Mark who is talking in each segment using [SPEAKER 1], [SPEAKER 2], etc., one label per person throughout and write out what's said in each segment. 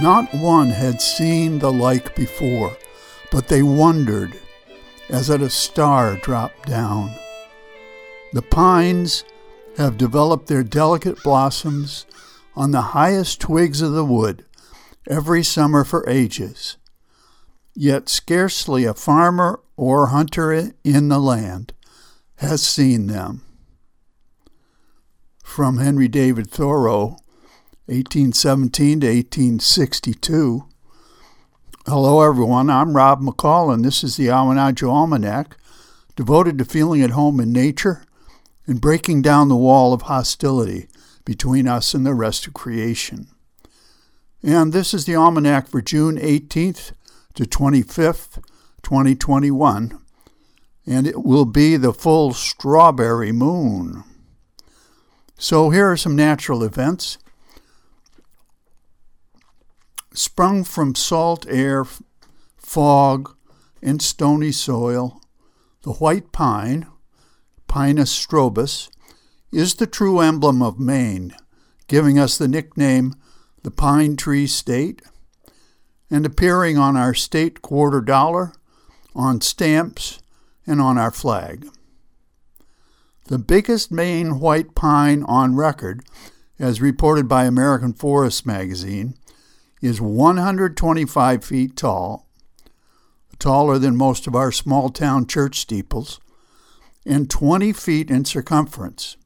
[SPEAKER 1] Not one had seen the like before, but they wondered as at a star dropped down. The pines have developed their delicate blossoms on the highest twigs of the wood every summer for ages. Yet scarcely a farmer or hunter in the land has seen them. From Henry David Thoreau, 1817 to 1862. Hello, everyone. I'm Rob McCall, and this is the Awanadjo Almanac, devoted to feeling at home in nature and breaking down the wall of hostility between us and the rest of creation. And this is the Almanac for June 18th to 25th, 2021, and it will be the full strawberry moon. So here are some natural events. Sprung from salt air, fog, and stony soil, the white pine, Pinus strobus, is the true emblem of Maine, giving us the nickname the Pine Tree State, and appearing on our state quarter dollar, on stamps, and on our flag. The biggest Maine white pine on record, as reported by American Forest magazine, is 125 feet tall, taller than most of our small town church steeples, and 20 feet in circumference,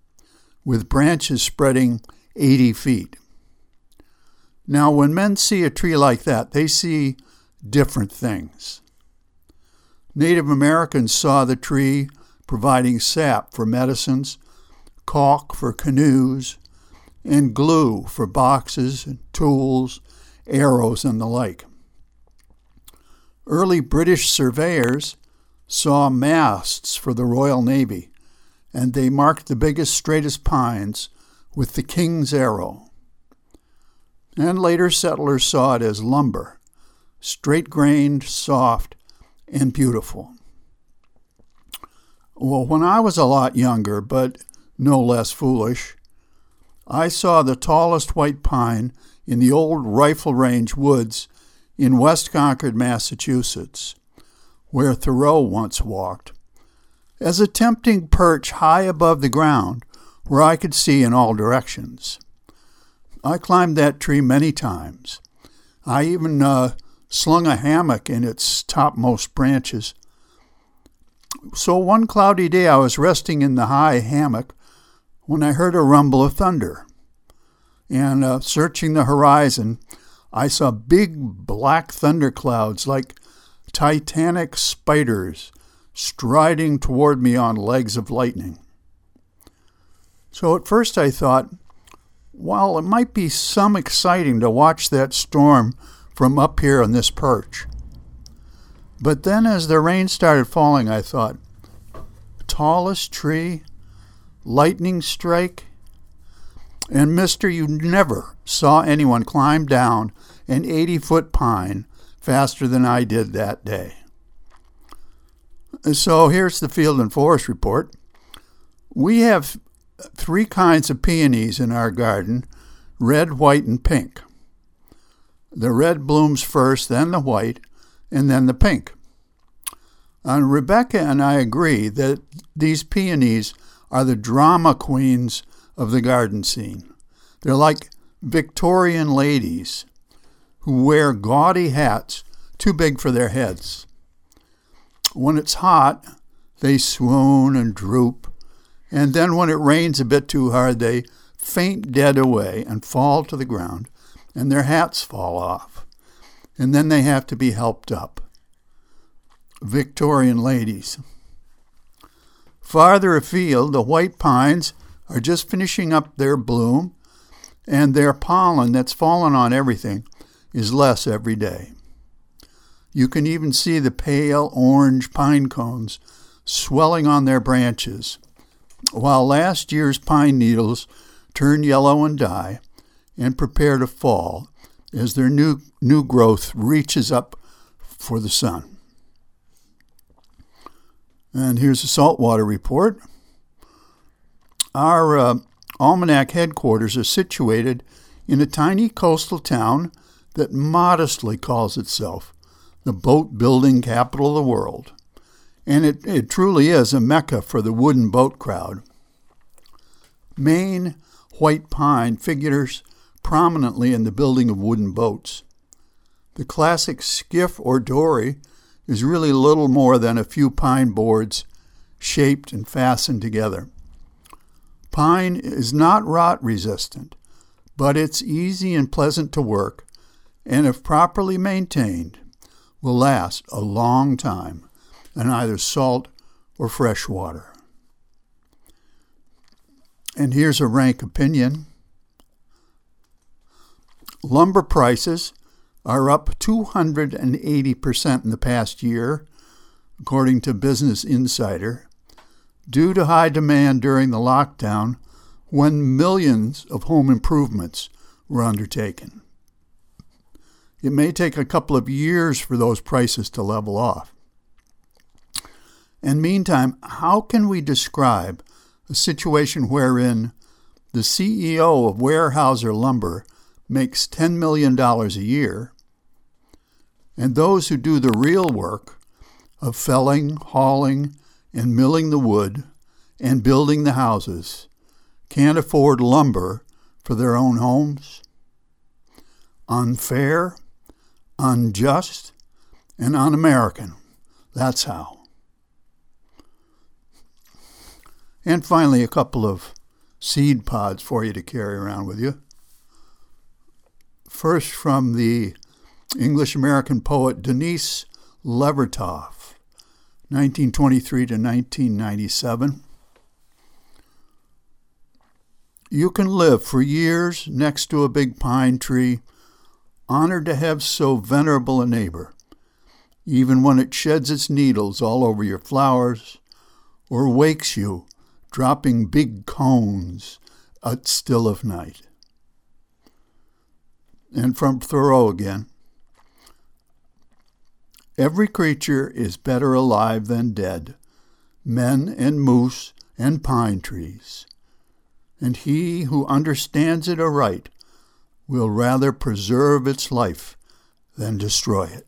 [SPEAKER 1] with branches spreading 80 feet. Now, when men see a tree like that, they see different things. Native Americans saw the tree providing sap for medicines, caulk for canoes, and glue for boxes and tools, arrows, and the like. Early British surveyors saw masts for the Royal Navy, and they marked the biggest, straightest pines with the King's Arrow. And later settlers saw it as lumber, straight grained, soft, and beautiful. Well, when I was a lot younger, but no less foolish, I saw the tallest white pine in the old Rifle Range woods in West Concord, Massachusetts where Thoreau once walked, as a tempting perch high above the ground where I could see in all directions. I climbed that tree many times. I even uh, slung a hammock in its topmost branches. So one cloudy day I was resting in the high hammock when I heard a rumble of thunder. And uh, searching the horizon, I saw big black thunder clouds like titanic spiders striding toward me on legs of lightning. So at first I thought, while it might be some exciting to watch that storm from up here on this perch. But then as the rain started falling, I thought, tallest tree, lightning strike, and mister, you never saw anyone climb down an 80 foot pine faster than I did that day. So here's the Field and Forest Report. We have three kinds of peonies in our garden red, white, and pink. The red blooms first, then the white, and then the pink. And Rebecca and I agree that these peonies are the drama queens of the garden scene. They're like Victorian ladies who wear gaudy hats too big for their heads. When it's hot, they swoon and droop, and then when it rains a bit too hard, they faint dead away and fall to the ground, and their hats fall off, and then they have to be helped up. Victorian ladies. Farther afield, the white pines are just finishing up their bloom, and their pollen that's fallen on everything is less every day. You can even see the pale orange pine cones swelling on their branches, while last year's pine needles turn yellow and die and prepare to fall as their new, new growth reaches up for the sun. And here's a saltwater report. Our uh, almanac headquarters are situated in a tiny coastal town that modestly calls itself the boat building capital of the world. And it, it truly is a mecca for the wooden boat crowd. Maine white pine figures prominently in the building of wooden boats. The classic skiff or dory is really little more than a few pine boards shaped and fastened together. Pine is not rot resistant, but it's easy and pleasant to work, and if properly maintained, will last a long time in either salt or fresh water. And here's a rank opinion lumber prices are up 280% in the past year, according to Business Insider, due to high demand during the lockdown when millions of home improvements were undertaken. It may take a couple of years for those prices to level off. And meantime, how can we describe a situation wherein the CEO of Weyerhaeuser Lumber makes $10 million a year, and those who do the real work of felling, hauling, and milling the wood and building the houses can't afford lumber for their own homes? Unfair, unjust, and un American. That's how. And finally, a couple of seed pods for you to carry around with you. First, from the English American poet Denise Levertov, 1923 to 1997. You can live for years next to a big pine tree, honored to have so venerable a neighbor, even when it sheds its needles all over your flowers or wakes you dropping big cones at still of night. And from Thoreau again. Every creature is better alive than dead, men and moose and pine trees. And he who understands it aright will rather preserve its life than destroy it.